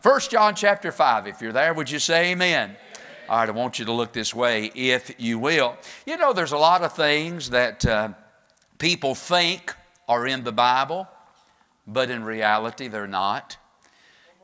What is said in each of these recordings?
First John chapter 5, if you're there, would you say amen? All right, I want you to look this way, if you will. You know, there's a lot of things that uh, people think are in the Bible, but in reality, they're not.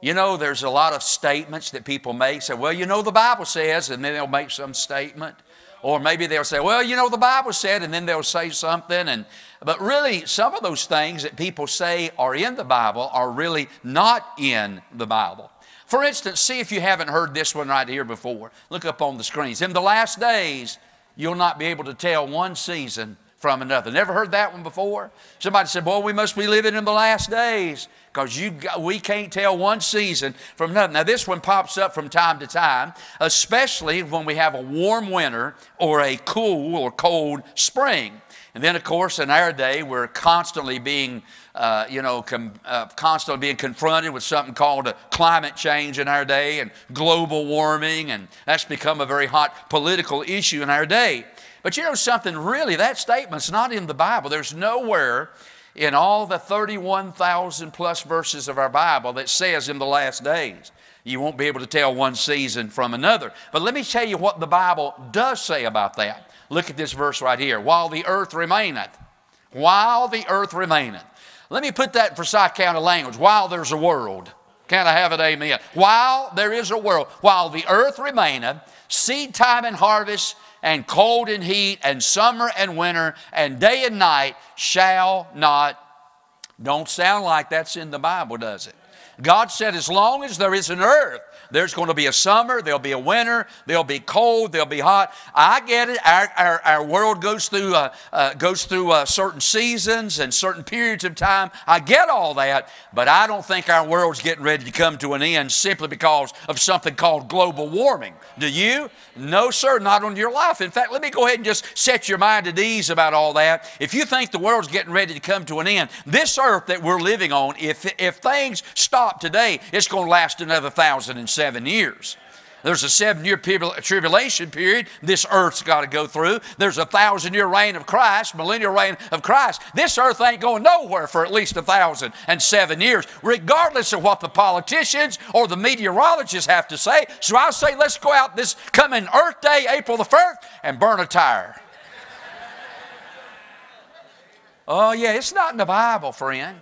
You know, there's a lot of statements that people make. Say, well, you know, the Bible says, and then they'll make some statement. Or maybe they'll say, well, you know, the Bible said, and then they'll say something. And, but really, some of those things that people say are in the Bible are really not in the Bible. For instance, see if you haven't heard this one right here before. Look up on the screens. In the last days, you'll not be able to tell one season from another. Never heard that one before? Somebody said, Boy, we must be living in the last days because we can't tell one season from another. Now, this one pops up from time to time, especially when we have a warm winter or a cool or cold spring. And then, of course, in our day, we're constantly being uh, you know, com, uh, constantly being confronted with something called climate change in our day and global warming, and that's become a very hot political issue in our day. But you know something, really, that statement's not in the Bible. There's nowhere in all the 31,000 plus verses of our Bible that says in the last days. You won't be able to tell one season from another. But let me tell you what the Bible does say about that. Look at this verse right here. While the earth remaineth, while the earth remaineth. Let me put that in Forsyth County language. While there's a world. Can I have it? Amen. While there is a world, while the earth remaineth, seed time and harvest, and cold and heat, and summer and winter, and day and night shall not. Don't sound like that's in the Bible, does it? God said, as long as there is an earth, there's going to be a summer, there'll be a winter, there'll be cold, there'll be hot. I get it. Our, our, our world goes through, uh, uh, goes through uh, certain seasons and certain periods of time. I get all that, but I don't think our world's getting ready to come to an end simply because of something called global warming. Do you? No, sir, not on your life. In fact, let me go ahead and just set your mind at ease about all that. If you think the world's getting ready to come to an end, this earth that we're living on, if, if things stop today, it's going to last another thousand and seven years. There's a seven year tribulation period this earth's got to go through. There's a thousand year reign of Christ, millennial reign of Christ. This earth ain't going nowhere for at least a thousand and seven years, regardless of what the politicians or the meteorologists have to say. So I say, let's go out this coming Earth Day, April the 1st, and burn a tire. oh, yeah, it's not in the Bible, friend.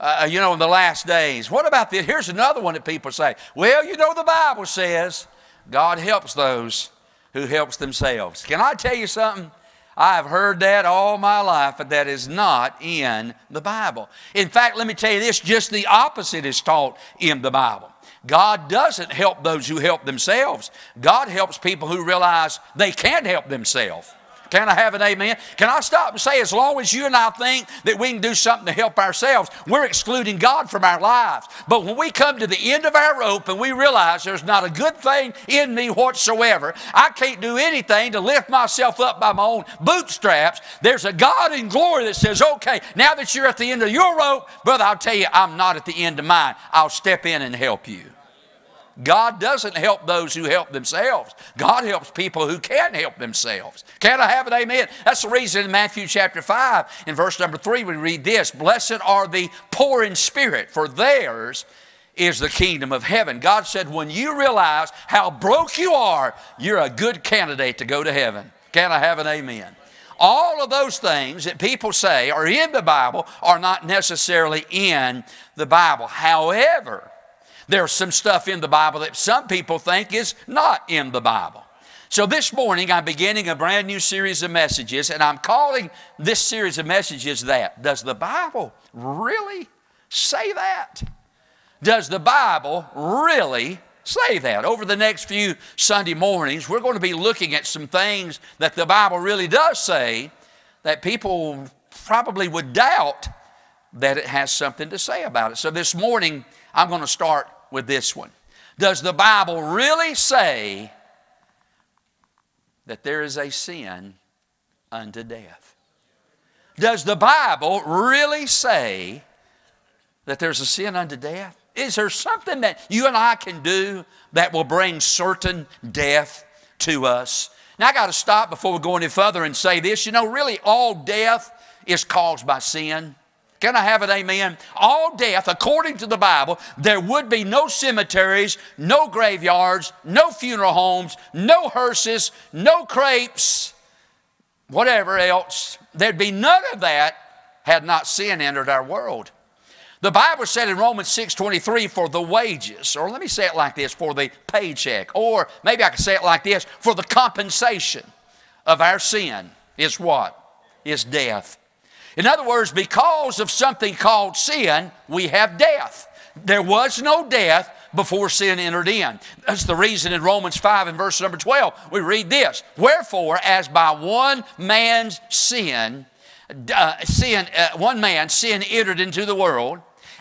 Uh, you know, in the last days. What about this? Here's another one that people say. Well, you know, the Bible says God helps those who helps themselves. Can I tell you something? I've heard that all my life, but that is not in the Bible. In fact, let me tell you this just the opposite is taught in the Bible. God doesn't help those who help themselves. God helps people who realize they can't help themselves. Can I have an amen? Can I stop and say, as long as you and I think that we can do something to help ourselves, we're excluding God from our lives. But when we come to the end of our rope and we realize there's not a good thing in me whatsoever, I can't do anything to lift myself up by my own bootstraps, there's a God in glory that says, okay, now that you're at the end of your rope, brother, I'll tell you, I'm not at the end of mine. I'll step in and help you. God doesn't help those who help themselves. God helps people who can't help themselves. Can I have an amen? That's the reason in Matthew chapter 5, in verse number 3, we read this Blessed are the poor in spirit, for theirs is the kingdom of heaven. God said, when you realize how broke you are, you're a good candidate to go to heaven. Can I have an amen? All of those things that people say are in the Bible are not necessarily in the Bible. However, there's some stuff in the Bible that some people think is not in the Bible. So this morning, I'm beginning a brand new series of messages, and I'm calling this series of messages that. Does the Bible really say that? Does the Bible really say that? Over the next few Sunday mornings, we're going to be looking at some things that the Bible really does say that people probably would doubt that it has something to say about it. So this morning, I'm going to start with this one. Does the Bible really say that there is a sin unto death? Does the Bible really say that there's a sin unto death? Is there something that you and I can do that will bring certain death to us? Now, I got to stop before we go any further and say this. You know, really, all death is caused by sin. Can I have an amen? All death, according to the Bible, there would be no cemeteries, no graveyards, no funeral homes, no hearses, no crepes, whatever else. There'd be none of that had not sin entered our world. The Bible said in Romans 6:23 for the wages, or let me say it like this, for the paycheck, or maybe I could say it like this, for the compensation of our sin is what? Is death. In other words, because of something called sin, we have death. There was no death before sin entered in. That's the reason in Romans 5 and verse number 12, we read this Wherefore, as by one man's sin, uh, sin uh, one man, sin entered into the world,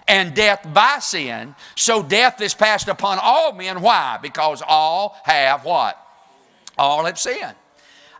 and death by sin, so death is passed upon all men. Why? Because all have what? All have sinned.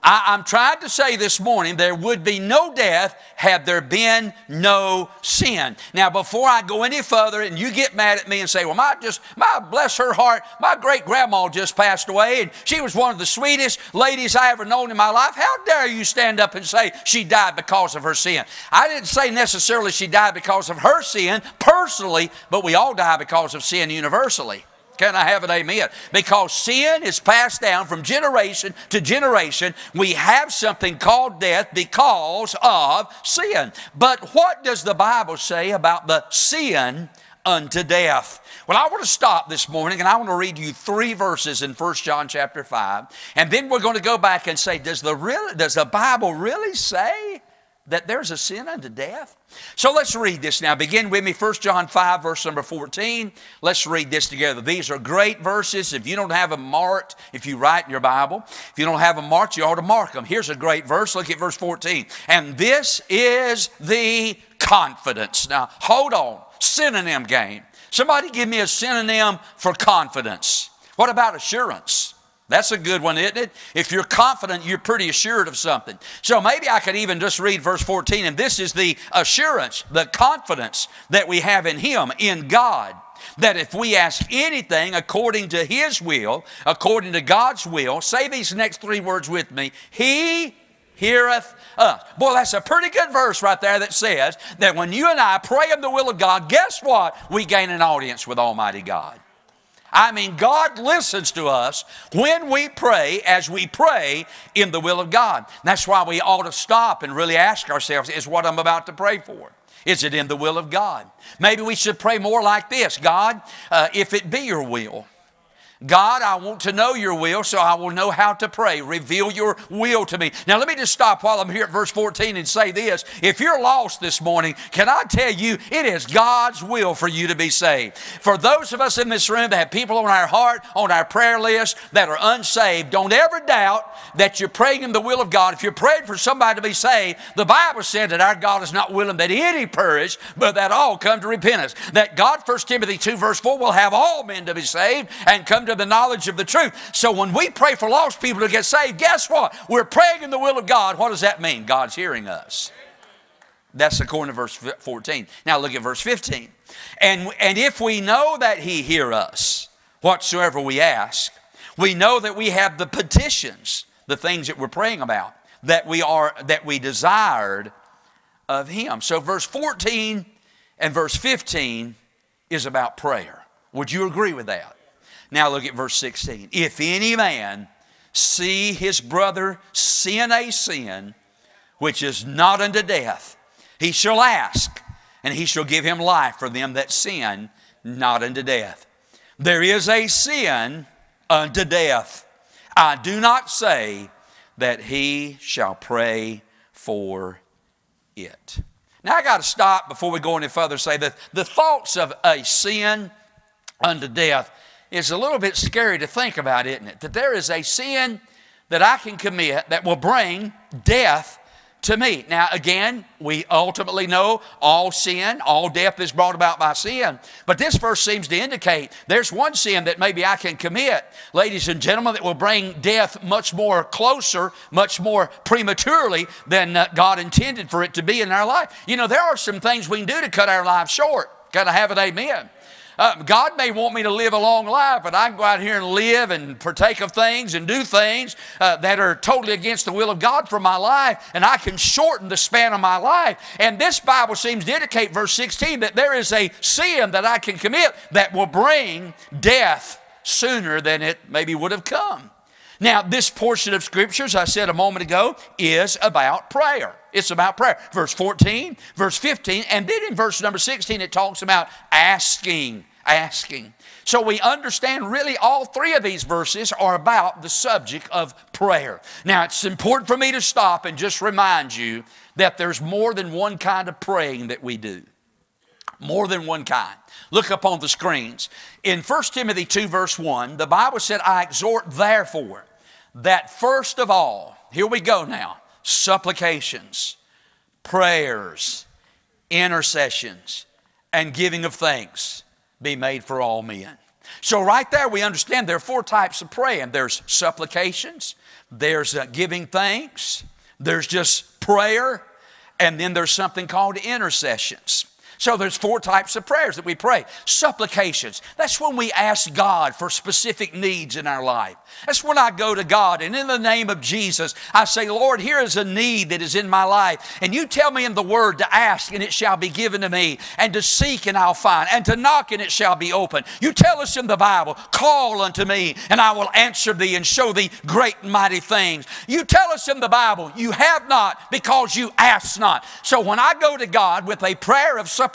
I, am trying to say this morning there would be no death had there been no sin. Now, before I go any further and you get mad at me and say, well, my just, my bless her heart, my great grandma just passed away and she was one of the sweetest ladies I ever known in my life. How dare you stand up and say she died because of her sin? I didn't say necessarily she died because of her sin personally, but we all die because of sin universally. Can I have an amen? Because sin is passed down from generation to generation. We have something called death because of sin. But what does the Bible say about the sin unto death? Well, I want to stop this morning and I want to read you three verses in 1 John chapter 5. And then we're going to go back and say, does the, real, does the Bible really say that there's a sin unto death? So let's read this now. Begin with me, 1 John 5, verse number 14. Let's read this together. These are great verses. If you don't have them marked, if you write in your Bible, if you don't have them marked, you ought to mark them. Here's a great verse. Look at verse 14. And this is the confidence. Now, hold on. Synonym game. Somebody give me a synonym for confidence. What about assurance? That's a good one, isn't it? If you're confident, you're pretty assured of something. So maybe I could even just read verse 14, and this is the assurance, the confidence that we have in Him, in God, that if we ask anything according to His will, according to God's will, say these next three words with me He heareth us. Boy, that's a pretty good verse right there that says that when you and I pray in the will of God, guess what? We gain an audience with Almighty God. I mean, God listens to us when we pray as we pray in the will of God. That's why we ought to stop and really ask ourselves is what I'm about to pray for? Is it in the will of God? Maybe we should pray more like this God, uh, if it be your will, God, I want to know your will, so I will know how to pray. Reveal your will to me. Now, let me just stop while I'm here at verse 14 and say this. If you're lost this morning, can I tell you, it is God's will for you to be saved. For those of us in this room that have people on our heart, on our prayer list that are unsaved, don't ever doubt that you're praying in the will of God. If you're praying for somebody to be saved, the Bible said that our God is not willing that any perish, but that all come to repentance. That God, 1 Timothy 2, verse 4, will have all men to be saved and come to the knowledge of the truth. So when we pray for lost people to get saved, guess what? We're praying in the will of God. What does that mean? God's hearing us. That's according to verse 14. Now look at verse 15. And, and if we know that he hear us, whatsoever we ask, we know that we have the petitions, the things that we're praying about, that we are that we desired of him. So verse 14 and verse 15 is about prayer. Would you agree with that? Now look at verse 16. If any man see his brother sin a sin which is not unto death, he shall ask, and he shall give him life for them that sin not unto death. There is a sin unto death. I do not say that he shall pray for it. Now I got to stop before we go any further. Say that the thoughts of a sin unto death is a little bit scary to think about, isn't it? That there is a sin that I can commit that will bring death to me. Now, again, we ultimately know all sin, all death is brought about by sin. But this verse seems to indicate there's one sin that maybe I can commit, ladies and gentlemen, that will bring death much more closer, much more prematurely than uh, God intended for it to be in our life. You know, there are some things we can do to cut our lives short. Got to have it, amen. Uh, God may want me to live a long life, but I can go out here and live and partake of things and do things uh, that are totally against the will of God for my life, and I can shorten the span of my life. And this Bible seems to indicate, verse 16, that there is a sin that I can commit that will bring death sooner than it maybe would have come. Now, this portion of scriptures, I said a moment ago, is about prayer. It's about prayer. Verse 14, verse 15, and then in verse number 16, it talks about asking, asking. So we understand really all three of these verses are about the subject of prayer. Now, it's important for me to stop and just remind you that there's more than one kind of praying that we do. More than one kind. Look up on the screens. In 1 Timothy 2, verse 1, the Bible said, I exhort therefore that first of all, here we go now supplications, prayers, intercessions, and giving of thanks be made for all men. So, right there, we understand there are four types of praying there's supplications, there's uh, giving thanks, there's just prayer, and then there's something called intercessions. So there's four types of prayers that we pray. Supplications. That's when we ask God for specific needs in our life. That's when I go to God and in the name of Jesus, I say, Lord, here is a need that is in my life. And you tell me in the word to ask and it shall be given to me, and to seek and I'll find, and to knock and it shall be open. You tell us in the Bible, call unto me and I will answer thee and show thee great and mighty things. You tell us in the Bible, you have not because you ask not. So when I go to God with a prayer of supplication,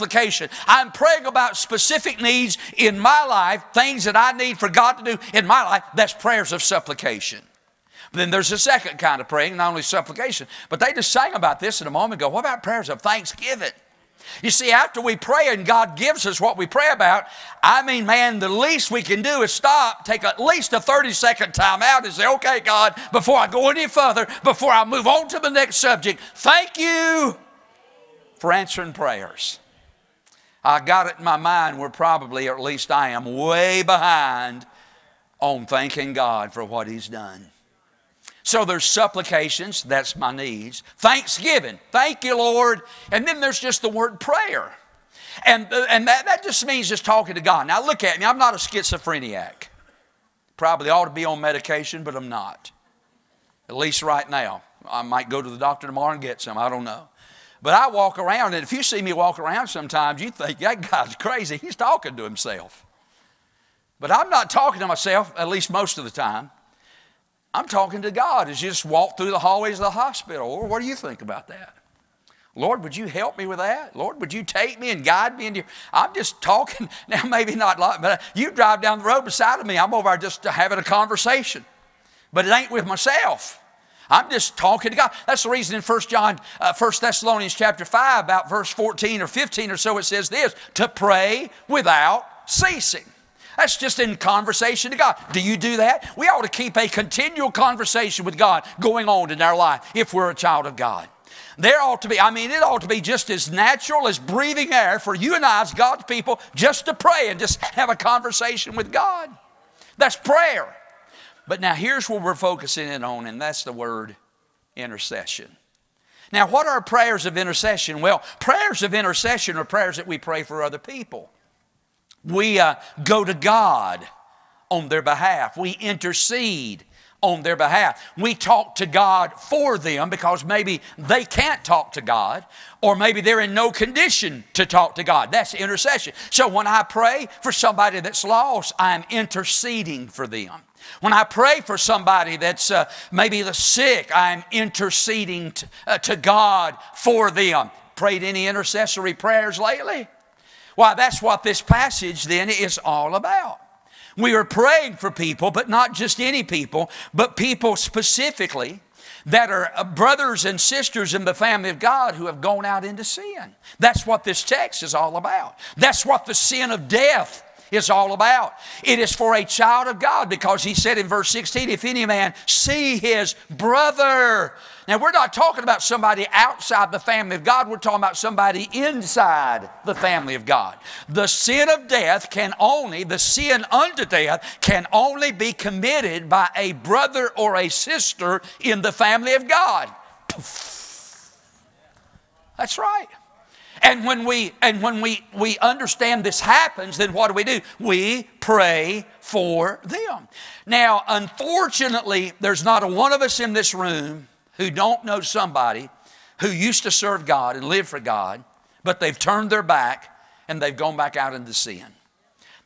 I'm praying about specific needs in my life, things that I need for God to do in my life. That's prayers of supplication. Then there's a second kind of praying, not only supplication, but they just sang about this in a moment ago. What about prayers of thanksgiving? You see, after we pray and God gives us what we pray about, I mean, man, the least we can do is stop, take at least a 30 second time out and say, okay, God, before I go any further, before I move on to the next subject, thank you for answering prayers. I got it in my mind, we're probably, or at least I am, way behind on thanking God for what He's done. So there's supplications, that's my needs. Thanksgiving, thank you, Lord. And then there's just the word prayer. And, and that, that just means just talking to God. Now look at me, I'm not a schizophrenic. Probably ought to be on medication, but I'm not. At least right now. I might go to the doctor tomorrow and get some, I don't know. But I walk around, and if you see me walk around sometimes, you think that guy's crazy. He's talking to himself. But I'm not talking to myself, at least most of the time. I'm talking to God as you just walk through the hallways of the hospital. Or what do you think about that? Lord, would you help me with that? Lord, would you take me and guide me into your... I'm just talking, now maybe not like, but you drive down the road beside of me, I'm over there just having a conversation. But it ain't with myself. I'm just talking to God. That's the reason in 1 John, uh, 1 Thessalonians chapter 5, about verse 14 or 15 or so, it says this, to pray without ceasing. That's just in conversation to God. Do you do that? We ought to keep a continual conversation with God going on in our life if we're a child of God. There ought to be, I mean, it ought to be just as natural as breathing air for you and I, as God's people, just to pray and just have a conversation with God. That's prayer. But now here's what we're focusing in on, and that's the word intercession. Now, what are prayers of intercession? Well, prayers of intercession are prayers that we pray for other people. We uh, go to God on their behalf. We intercede on their behalf. We talk to God for them because maybe they can't talk to God or maybe they're in no condition to talk to God. That's intercession. So when I pray for somebody that's lost, I'm interceding for them. When I pray for somebody that's uh, maybe the sick, I'm interceding to, uh, to God for them. Prayed any intercessory prayers lately? Why, that's what this passage then is all about. We are praying for people, but not just any people, but people specifically that are uh, brothers and sisters in the family of God who have gone out into sin. That's what this text is all about. That's what the sin of death is all about. It is for a child of God because he said in verse 16, if any man see his brother. Now, we're not talking about somebody outside the family of God, we're talking about somebody inside the family of God. The sin of death can only, the sin unto death can only be committed by a brother or a sister in the family of God. That's right. And when we and when we, we understand this happens, then what do we do? We pray for them. Now, unfortunately, there's not a one of us in this room who don't know somebody who used to serve God and live for God, but they've turned their back and they've gone back out into sin.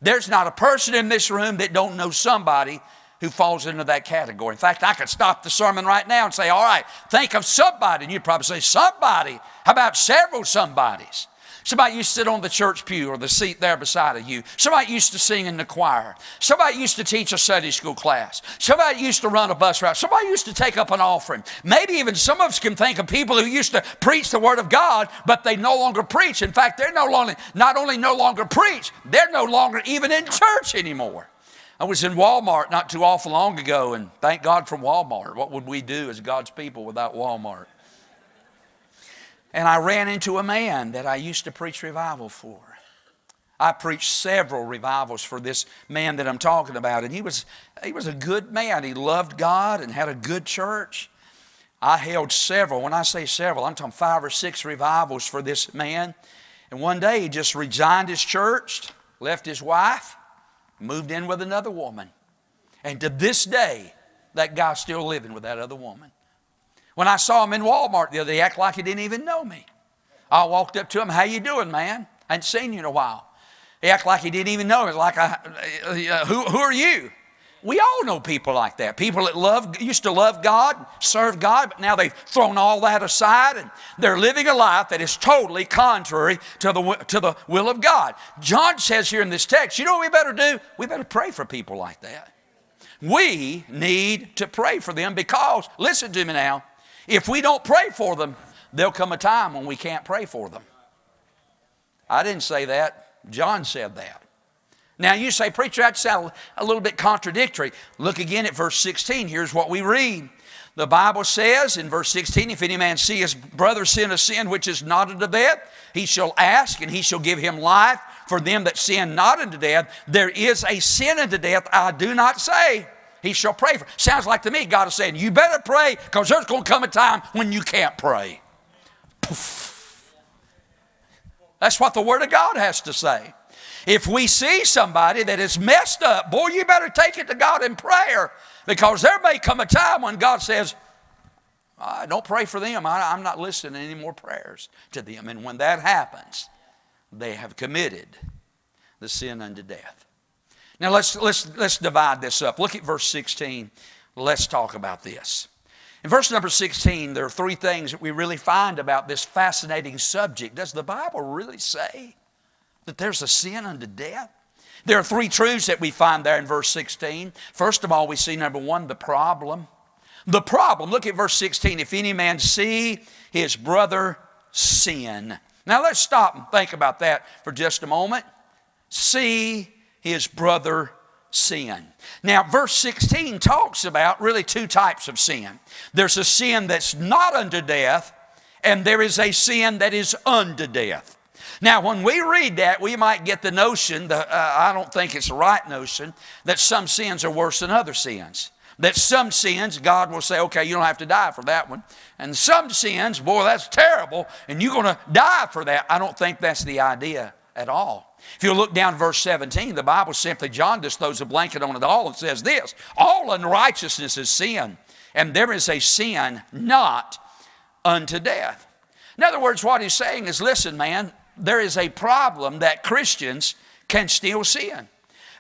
There's not a person in this room that don't know somebody who falls into that category. In fact, I could stop the sermon right now and say, All right, think of somebody. And you'd probably say, Somebody. How about several somebodies? Somebody used to sit on the church pew or the seat there beside of you. Somebody used to sing in the choir. Somebody used to teach a Sunday school class. Somebody used to run a bus route. Somebody used to take up an offering. Maybe even some of us can think of people who used to preach the Word of God, but they no longer preach. In fact, they're no longer, not only no longer preach, they're no longer even in church anymore. I was in Walmart not too awful long ago, and thank God for Walmart. What would we do as God's people without Walmart? And I ran into a man that I used to preach revival for. I preached several revivals for this man that I'm talking about, and he was, he was a good man. He loved God and had a good church. I held several. When I say several, I'm talking five or six revivals for this man. And one day he just resigned his church, left his wife, moved in with another woman. And to this day, that guy's still living with that other woman. When I saw him in Walmart the other day, he acted like he didn't even know me. I walked up to him, how you doing, man? I hadn't seen you in a while. He acted like he didn't even know me. Like, I, uh, who, who are you? We all know people like that. People that love, used to love God, serve God, but now they've thrown all that aside and they're living a life that is totally contrary to the, to the will of God. John says here in this text, you know what we better do? We better pray for people like that. We need to pray for them because, listen to me now, if we don't pray for them, there'll come a time when we can't pray for them. I didn't say that. John said that. Now you say, Preacher, that sounds a little bit contradictory. Look again at verse 16. Here's what we read. The Bible says in verse 16, if any man see his brother sin a sin which is not unto death, he shall ask, and he shall give him life. For them that sin not unto death, there is a sin unto death, I do not say he shall pray for. Sounds like to me God is saying, you better pray because there's going to come a time when you can't pray. Poof. That's what the Word of God has to say. If we see somebody that is messed up, boy, you better take it to God in prayer because there may come a time when God says, don't pray for them. I, I'm not listening to any more prayers to them. And when that happens, they have committed the sin unto death. Now let's, let's, let's divide this up. Look at verse 16. Let's talk about this. In verse number 16, there are three things that we really find about this fascinating subject. Does the Bible really say that there's a sin unto death? There are three truths that we find there in verse 16. First of all, we see number one, the problem. The problem, look at verse 16. If any man see his brother sin. Now let's stop and think about that for just a moment. See his brother sin. Now, verse 16 talks about really two types of sin there's a sin that's not unto death, and there is a sin that is unto death. Now, when we read that, we might get the notion, the, uh, I don't think it's the right notion, that some sins are worse than other sins. That some sins, God will say, okay, you don't have to die for that one. And some sins, boy, that's terrible, and you're going to die for that. I don't think that's the idea at all. If you look down verse 17, the Bible simply, John just throws a blanket on it all and says this All unrighteousness is sin, and there is a sin not unto death. In other words, what he's saying is listen, man, there is a problem that Christians can still sin.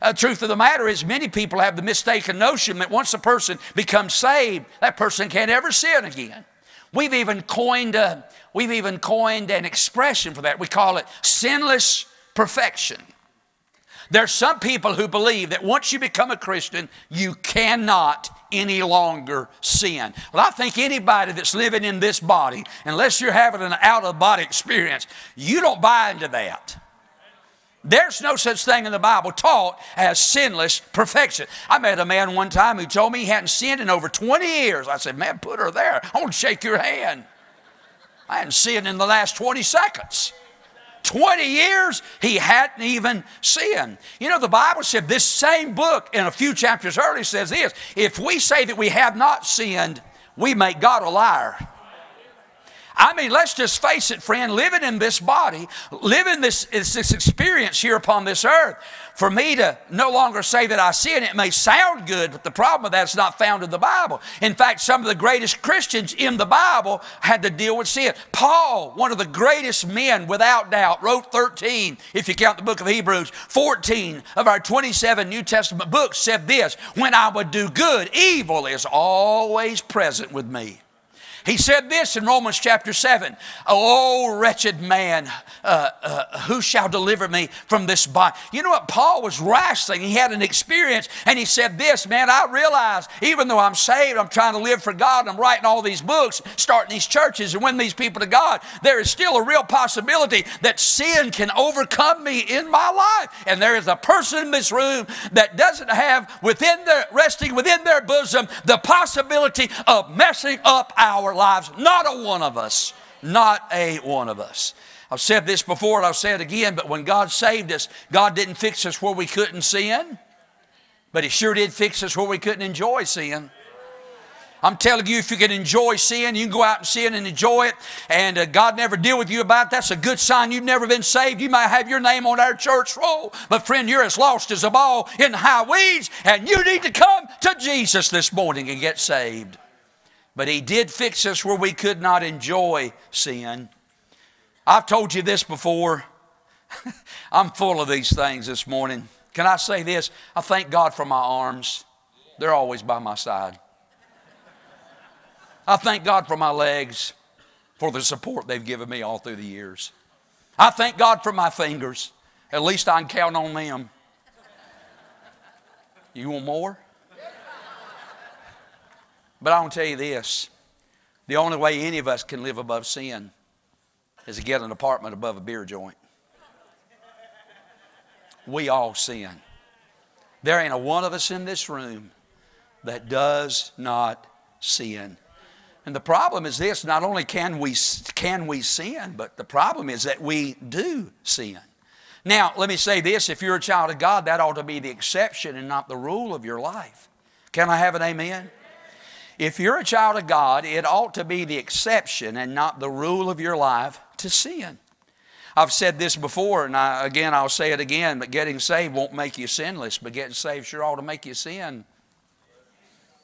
The truth of the matter is, many people have the mistaken notion that once a person becomes saved, that person can't ever sin again. We've even coined a, we've even coined an expression for that. We call it sinless perfection. There's some people who believe that once you become a Christian, you cannot any longer sin. Well, I think anybody that's living in this body, unless you're having an out of body experience, you don't buy into that. There's no such thing in the Bible taught as sinless perfection. I met a man one time who told me he hadn't sinned in over 20 years. I said, Man, put her there. I want to shake your hand. I hadn't sinned in the last 20 seconds. 20 years, he hadn't even sinned. You know, the Bible said this same book in a few chapters earlier says this if we say that we have not sinned, we make God a liar. I mean, let's just face it, friend, living in this body, living this, this experience here upon this earth, for me to no longer say that I sin, it may sound good, but the problem with that is not found in the Bible. In fact, some of the greatest Christians in the Bible had to deal with sin. Paul, one of the greatest men without doubt, wrote 13, if you count the book of Hebrews, 14 of our 27 New Testament books said this When I would do good, evil is always present with me. He said this in Romans chapter 7 Oh, wretched man, uh, uh, who shall deliver me from this body? You know what? Paul was wrestling. He had an experience, and he said this Man, I realize even though I'm saved, I'm trying to live for God, I'm writing all these books, starting these churches, and win these people to God, there is still a real possibility that sin can overcome me in my life. And there is a person in this room that doesn't have within their resting within their bosom the possibility of messing up our lives. Not a one of us. Not a one of us. I've said this before and I'll say it again, but when God saved us, God didn't fix us where we couldn't sin, but He sure did fix us where we couldn't enjoy sin. I'm telling you, if you can enjoy sin, you can go out and sin and enjoy it, and uh, God never deal with you about it. That's a good sign you've never been saved. You might have your name on our church roll, but friend, you're as lost as a ball in high weeds, and you need to come to Jesus this morning and get saved. But He did fix us where we could not enjoy sin. I've told you this before. I'm full of these things this morning. Can I say this? I thank God for my arms. They're always by my side. I thank God for my legs, for the support they've given me all through the years. I thank God for my fingers. At least I can count on them. You want more? But I want to tell you this the only way any of us can live above sin is to get an apartment above a beer joint. We all sin. There ain't a one of us in this room that does not sin. And the problem is this not only can we, can we sin, but the problem is that we do sin. Now, let me say this if you're a child of God, that ought to be the exception and not the rule of your life. Can I have an amen? If you're a child of God, it ought to be the exception and not the rule of your life to sin. I've said this before, and I, again, I'll say it again, but getting saved won't make you sinless, but getting saved sure ought to make you sin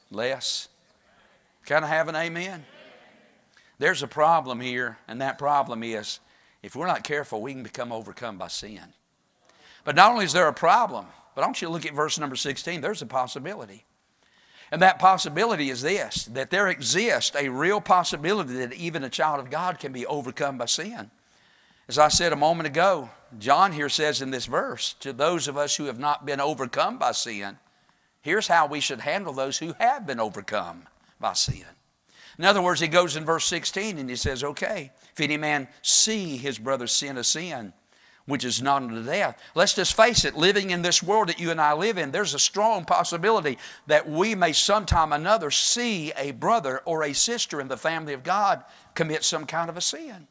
less. Can I have an amen? There's a problem here, and that problem is if we're not careful, we can become overcome by sin. But not only is there a problem, but want you look at verse number 16, there's a possibility. And that possibility is this that there exists a real possibility that even a child of God can be overcome by sin. As I said a moment ago, John here says in this verse, to those of us who have not been overcome by sin, here's how we should handle those who have been overcome by sin. In other words, he goes in verse 16 and he says, Okay, if any man see his brother sin a sin, which is not unto death. Let's just face it, living in this world that you and I live in, there's a strong possibility that we may sometime another see a brother or a sister in the family of God commit some kind of a sin.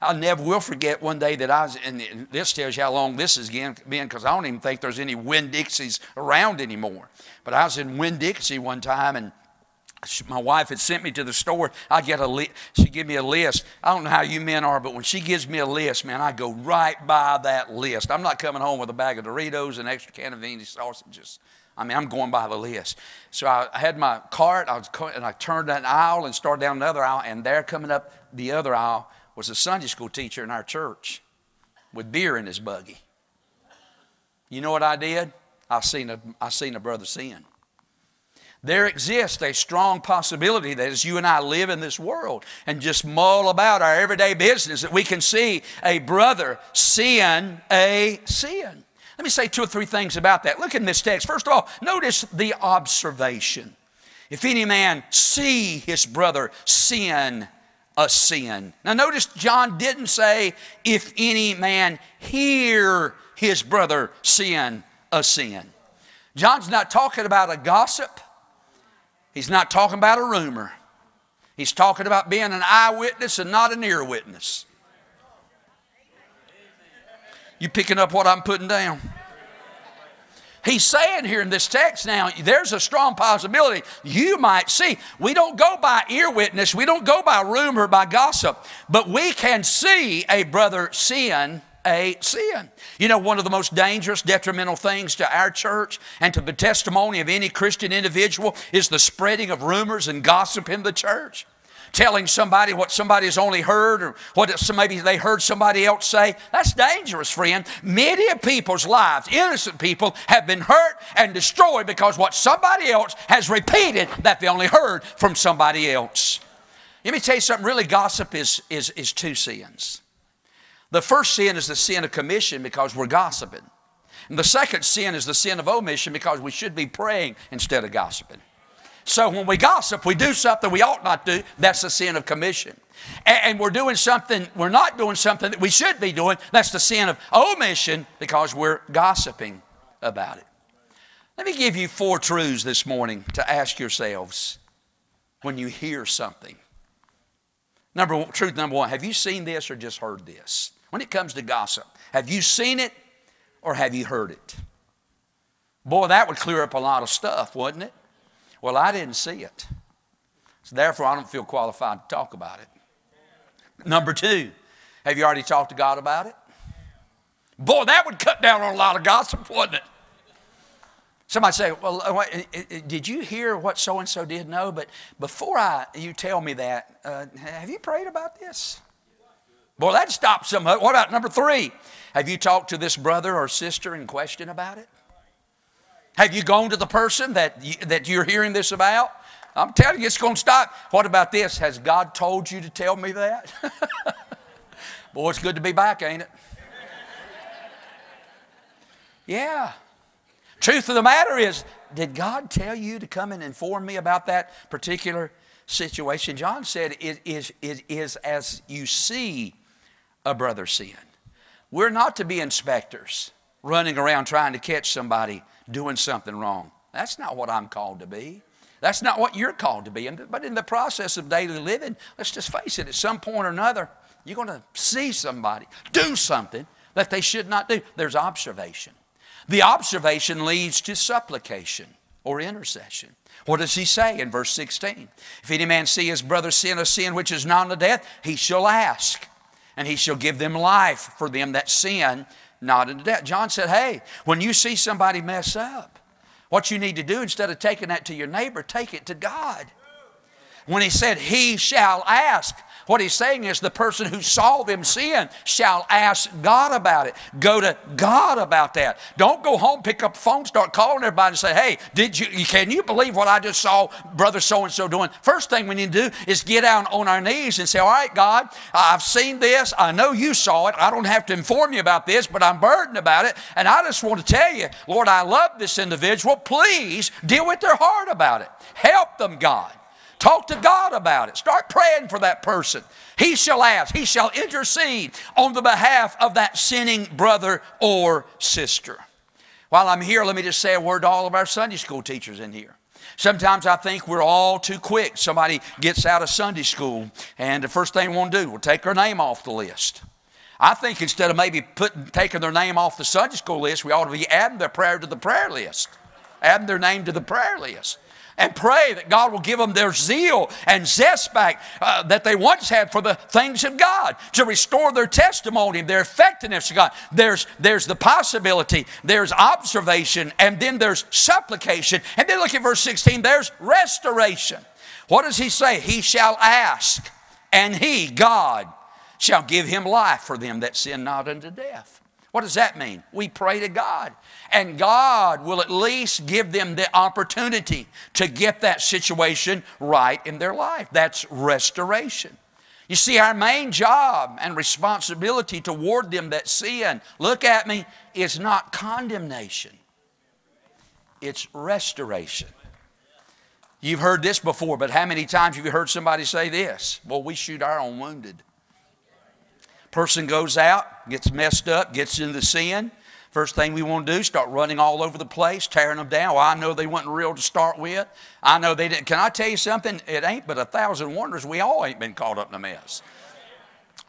I never will forget one day that I was, and this tells you how long this has been, because I don't even think there's any Winn-Dixies around anymore. But I was in Winn-Dixie one time, and my wife had sent me to the store. I get a li- she give me a list. I don't know how you men are, but when she gives me a list, man, I go right by that list. I'm not coming home with a bag of Doritos and extra can of Viennese sausages. I mean, I'm going by the list. So I had my cart, I was, and I turned that aisle and started down another aisle, and there coming up the other aisle was a Sunday school teacher in our church with beer in his buggy. You know what I did? I seen a, I seen a brother sin there exists a strong possibility that as you and I live in this world and just mull about our everyday business, that we can see a brother sin a sin. Let me say two or three things about that. Look in this text. First of all, notice the observation. If any man see his brother sin a sin. Now, notice John didn't say, if any man hear his brother sin a sin. John's not talking about a gossip. He's not talking about a rumor. He's talking about being an eyewitness and not an ear witness. You picking up what I'm putting down? He's saying here in this text now, there's a strong possibility you might see. We don't go by ear witness, we don't go by rumor, by gossip, but we can see a brother sin a sin. You know, one of the most dangerous, detrimental things to our church and to the testimony of any Christian individual is the spreading of rumors and gossip in the church telling somebody what somebody has only heard or what maybe they heard somebody else say. That's dangerous, friend. Many of people's lives, innocent people, have been hurt and destroyed because what somebody else has repeated that they only heard from somebody else. Let me tell you something really, gossip is, is, is two sins. The first sin is the sin of commission because we're gossiping. And the second sin is the sin of omission because we should be praying instead of gossiping. So when we gossip, we do something we ought not do. That's the sin of commission. And we're doing something, we're not doing something that we should be doing. That's the sin of omission because we're gossiping about it. Let me give you four truths this morning to ask yourselves when you hear something. Number truth number one, have you seen this or just heard this? When it comes to gossip, have you seen it or have you heard it? Boy, that would clear up a lot of stuff, wouldn't it? Well, I didn't see it. So therefore, I don't feel qualified to talk about it. Number two, have you already talked to God about it? Boy, that would cut down on a lot of gossip, wouldn't it? Somebody say, "Well, uh, did you hear what so and so did?" No, but before I you tell me that, uh, have you prayed about this? Boy, that stops some. What about number three? Have you talked to this brother or sister in question about it? Have you gone to the person that, you, that you're hearing this about? I'm telling you, it's going to stop. What about this? Has God told you to tell me that? Boy, it's good to be back, ain't it? Yeah. Truth of the matter is, did God tell you to come and inform me about that particular situation? John said, it is, it is as you see a brother sin. We're not to be inspectors running around trying to catch somebody doing something wrong. That's not what I'm called to be. That's not what you're called to be. But in the process of daily living, let's just face it, at some point or another, you're going to see somebody do something that they should not do. There's observation. The observation leads to supplication or intercession. What does he say in verse 16? If any man see his brother sin a sin which is not unto death, he shall ask, and he shall give them life for them that sin not into debt. John said, hey, when you see somebody mess up, what you need to do instead of taking that to your neighbor, take it to God. When he said, He shall ask, what he's saying is the person who saw them sin shall ask God about it. Go to God about that. Don't go home, pick up the phone, start calling everybody and say, hey, did you, can you believe what I just saw brother so-and-so doing? First thing we need to do is get down on our knees and say, all right, God, I've seen this. I know you saw it. I don't have to inform you about this, but I'm burdened about it. And I just want to tell you, Lord, I love this individual. Please deal with their heart about it. Help them, God. Talk to God about it. Start praying for that person. He shall ask, he shall intercede on the behalf of that sinning brother or sister. While I'm here, let me just say a word to all of our Sunday school teachers in here. Sometimes I think we're all too quick. Somebody gets out of Sunday school, and the first thing we want to do, we'll take their name off the list. I think instead of maybe putting, taking their name off the Sunday school list, we ought to be adding their prayer to the prayer list, adding their name to the prayer list and pray that God will give them their zeal and zest back uh, that they once had for the things of God, to restore their testimony, their effectiveness to God. There's, there's the possibility, there's observation, and then there's supplication. And then look at verse 16, there's restoration. What does he say? He shall ask, and he, God, shall give him life for them that sin not unto death. What does that mean? We pray to God, and God will at least give them the opportunity to get that situation right in their life. That's restoration. You see, our main job and responsibility toward them that sin, look at me, is not condemnation, it's restoration. You've heard this before, but how many times have you heard somebody say this? Well, we shoot our own wounded. Person goes out, gets messed up, gets into sin. First thing we want to do, start running all over the place, tearing them down. Well, I know they weren't real to start with. I know they didn't. Can I tell you something? It ain't but a thousand wonders we all ain't been caught up in a mess.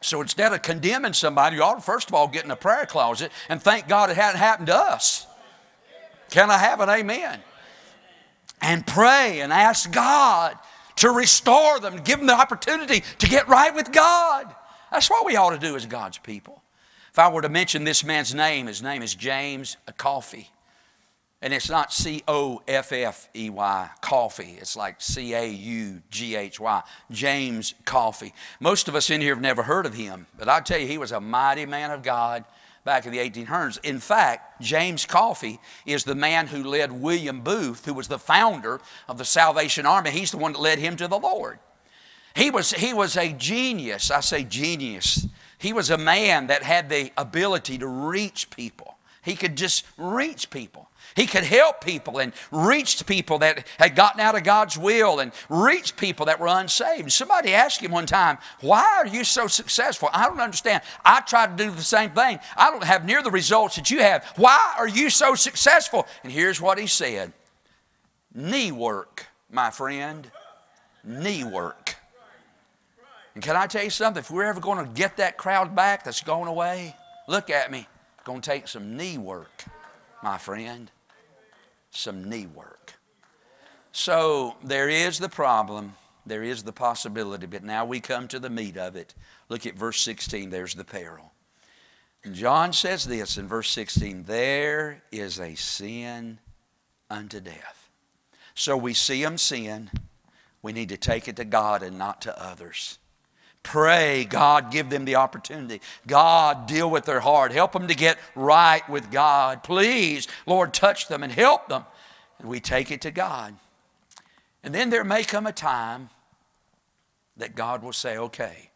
So instead of condemning somebody, you ought to first of all get in a prayer closet and thank God it hadn't happened to us. Can I have an amen? And pray and ask God to restore them, give them the opportunity to get right with God. That's what we ought to do as God's people. If I were to mention this man's name, his name is James Caughey. And it's not C O F F E Y, coffee. It's like C A U G H Y, James Caughey. Most of us in here have never heard of him, but I tell you, he was a mighty man of God back in the 1800s. In fact, James Caughey is the man who led William Booth, who was the founder of the Salvation Army. He's the one that led him to the Lord. He was, he was a genius. I say genius. He was a man that had the ability to reach people. He could just reach people. He could help people and reach people that had gotten out of God's will and reach people that were unsaved. Somebody asked him one time, Why are you so successful? I don't understand. I try to do the same thing. I don't have near the results that you have. Why are you so successful? And here's what he said Knee work, my friend. Knee work. And can I tell you something? If we're ever going to get that crowd back that's going away, look at me. It's going to take some knee work, my friend some knee work. So there is the problem, there is the possibility, but now we come to the meat of it. Look at verse 16, there's the peril. John says this in verse 16 there is a sin unto death. So we see them sin, we need to take it to God and not to others. Pray, God, give them the opportunity. God, deal with their heart. Help them to get right with God. Please, Lord, touch them and help them. And we take it to God. And then there may come a time that God will say, okay,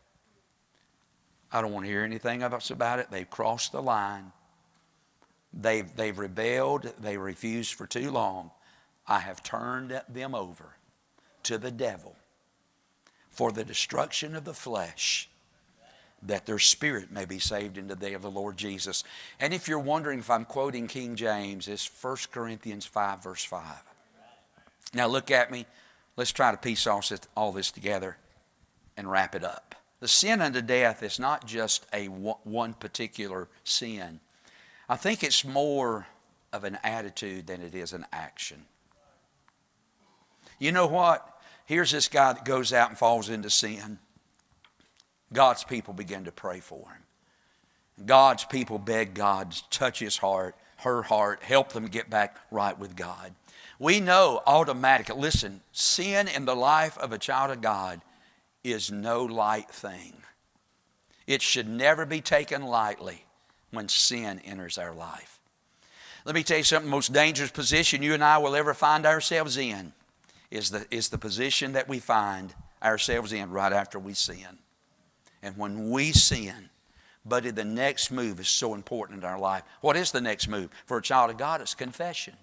I don't want to hear anything else about it. They've crossed the line. They've, they've rebelled. They refused for too long. I have turned them over to the devil for the destruction of the flesh, that their spirit may be saved in the day of the Lord Jesus. And if you're wondering if I'm quoting King James, it's 1 Corinthians 5, verse 5. Now look at me. Let's try to piece all this, together and wrap it up. The sin unto death is not just a one particular sin. I think it's more of an attitude than it is an action. You know what? Here's this guy that goes out and falls into sin. God's people begin to pray for him. God's people beg God to touch his heart, her heart, help them get back right with God. We know automatically, listen, sin in the life of a child of God is no light thing. It should never be taken lightly when sin enters our life. Let me tell you something, the most dangerous position you and I will ever find ourselves in is the, is the position that we find ourselves in right after we sin. And when we sin, buddy, the next move is so important in our life. What is the next move? For a child of God, it's confession.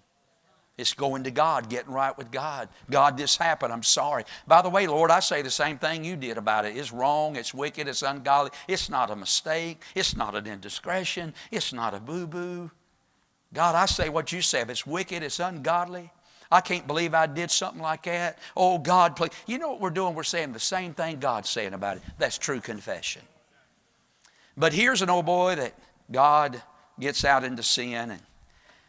It's going to God, getting right with God. God, this happened. I'm sorry. By the way, Lord, I say the same thing you did about it. It's wrong. It's wicked. It's ungodly. It's not a mistake. It's not an indiscretion. It's not a boo boo. God, I say what you say. If it's wicked, it's ungodly, I can't believe I did something like that. Oh, God, please. You know what we're doing? We're saying the same thing God's saying about it. That's true confession. But here's an old boy that God gets out into sin and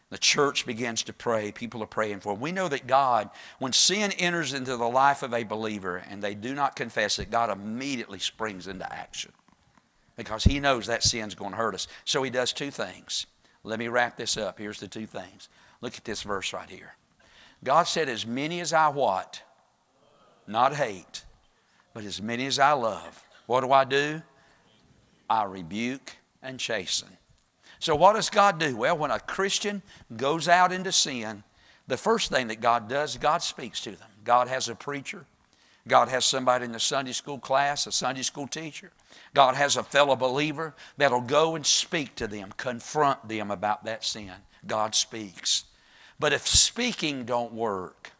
the church begins to pray. People are praying for him. We know that God, when sin enters into the life of a believer and they do not confess it, God immediately springs into action because he knows that sin's going to hurt us. So he does two things. Let me wrap this up. Here's the two things. Look at this verse right here. God said, As many as I what? Not hate, but as many as I love. What do I do? I rebuke and chasten. So, what does God do? Well, when a Christian goes out into sin, the first thing that God does, God speaks to them. God has a preacher. God has somebody in the Sunday school class, a Sunday school teacher. God has a fellow believer that'll go and speak to them, confront them about that sin. God speaks. But if speaking don't work,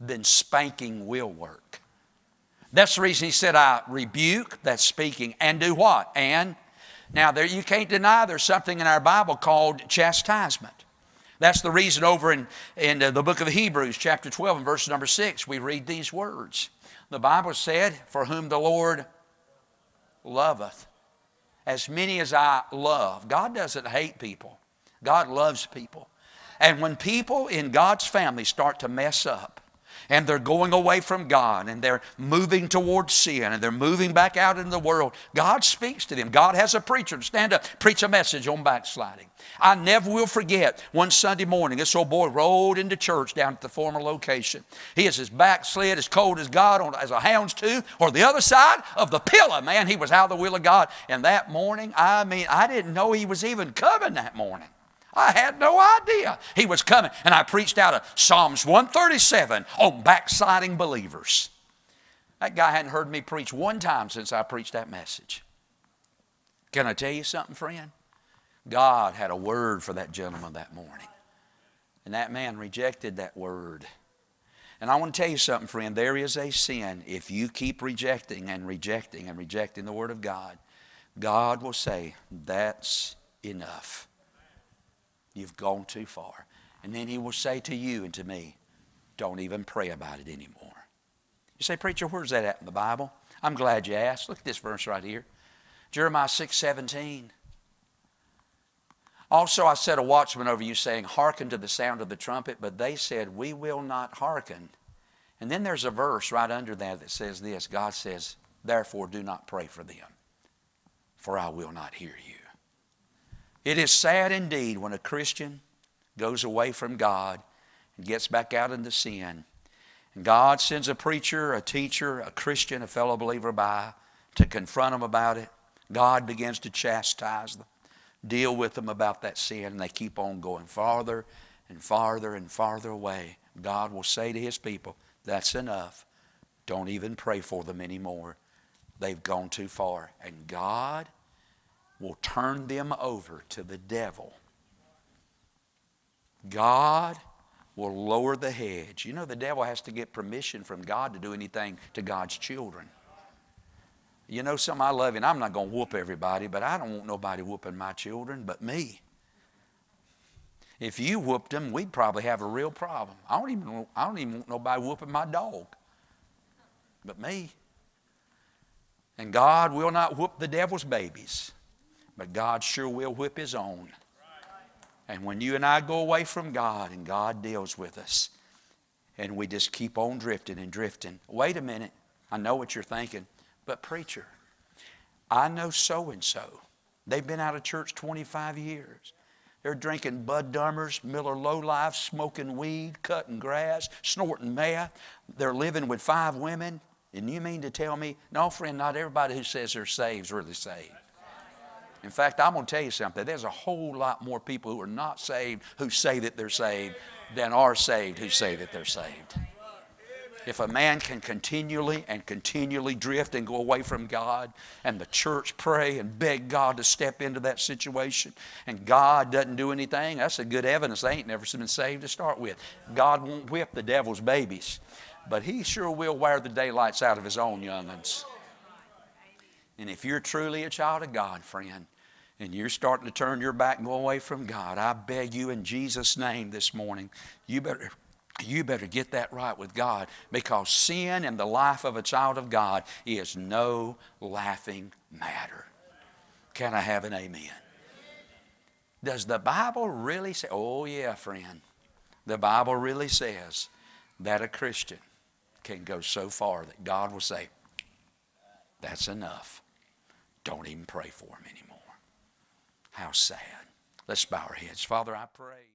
then spanking will work. That's the reason he said, I rebuke, that's speaking, and do what? And now there you can't deny there's something in our Bible called chastisement. That's the reason over in, in the book of Hebrews, chapter 12, and verse number 6, we read these words. The Bible said, For whom the Lord loveth, as many as I love. God doesn't hate people, God loves people. And when people in God's family start to mess up, and they're going away from God and they're moving towards sin and they're moving back out into the world, God speaks to them. God has a preacher to stand up, preach a message on backsliding. I never will forget one Sunday morning, this old boy rode into church down at the former location. He is as backslid, as cold as God, on, as a hound's tooth, or the other side of the pillow. Man, he was out of the will of God. And that morning, I mean, I didn't know he was even coming that morning. I had no idea he was coming. And I preached out of Psalms 137 on backsliding believers. That guy hadn't heard me preach one time since I preached that message. Can I tell you something, friend? God had a word for that gentleman that morning. And that man rejected that word. And I want to tell you something, friend. There is a sin if you keep rejecting and rejecting and rejecting the Word of God. God will say, That's enough. You've gone too far. And then He will say to you and to me, Don't even pray about it anymore. You say, Preacher, where's that at in the Bible? I'm glad you asked. Look at this verse right here Jeremiah 6 17. Also, I set a watchman over you, saying, Hearken to the sound of the trumpet. But they said, We will not hearken. And then there's a verse right under that that says this God says, Therefore, do not pray for them, for I will not hear you. It is sad indeed when a Christian goes away from God and gets back out into sin. And God sends a preacher, a teacher, a Christian, a fellow believer by to confront them about it. God begins to chastise them, deal with them about that sin, and they keep on going farther and farther and farther away. God will say to His people, That's enough. Don't even pray for them anymore. They've gone too far. And God will turn them over to the devil. God will lower the hedge. You know, the devil has to get permission from God to do anything to God's children. You know something I love, and I'm not going to whoop everybody, but I don't want nobody whooping my children but me. If you whooped them, we'd probably have a real problem. I don't even, I don't even want nobody whooping my dog but me. And God will not whoop the devil's babies. But God sure will whip His own. And when you and I go away from God and God deals with us, and we just keep on drifting and drifting, wait a minute, I know what you're thinking, but preacher, I know so and so. They've been out of church 25 years. They're drinking Bud Dummers, Miller Low Life, smoking weed, cutting grass, snorting meth. They're living with five women. And you mean to tell me, no, friend, not everybody who says they're saved is really saved. In fact, I'm going to tell you something. There's a whole lot more people who are not saved who say that they're saved than are saved who say that they're saved. If a man can continually and continually drift and go away from God, and the church pray and beg God to step into that situation, and God doesn't do anything, that's a good evidence they ain't never been saved to start with. God won't whip the devil's babies, but He sure will wear the daylights out of His own young'uns. And if you're truly a child of God, friend, and you're starting to turn your back and go away from God, I beg you in Jesus' name this morning, you better, you better get that right with God because sin in the life of a child of God is no laughing matter. Can I have an amen? Does the Bible really say, oh, yeah, friend, the Bible really says that a Christian can go so far that God will say, that's enough. Don't even pray for him anymore. How sad. Let's bow our heads. Father, I pray.